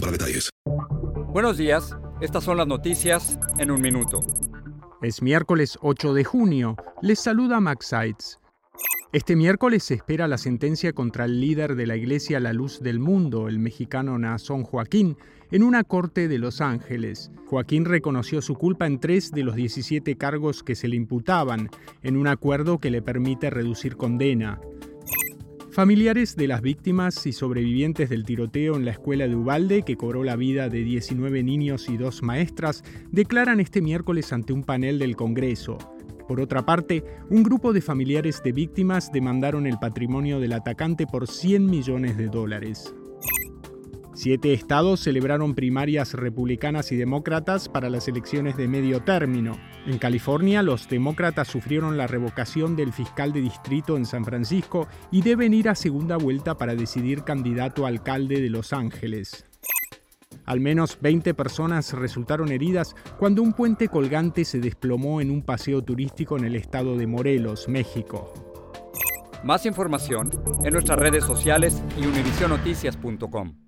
para detalles. Buenos días, estas son las noticias en un minuto. Es miércoles 8 de junio. Les saluda Max Seitz. Este miércoles se espera la sentencia contra el líder de la Iglesia La Luz del Mundo, el mexicano Nazón Joaquín, en una corte de Los Ángeles. Joaquín reconoció su culpa en tres de los 17 cargos que se le imputaban, en un acuerdo que le permite reducir condena. Familiares de las víctimas y sobrevivientes del tiroteo en la escuela de Ubalde, que cobró la vida de 19 niños y dos maestras, declaran este miércoles ante un panel del Congreso. Por otra parte, un grupo de familiares de víctimas demandaron el patrimonio del atacante por 100 millones de dólares. Siete estados celebraron primarias republicanas y demócratas para las elecciones de medio término. En California, los demócratas sufrieron la revocación del fiscal de distrito en San Francisco y deben ir a segunda vuelta para decidir candidato a alcalde de Los Ángeles. Al menos 20 personas resultaron heridas cuando un puente colgante se desplomó en un paseo turístico en el estado de Morelos, México. Más información en nuestras redes sociales y univisionoticias.com.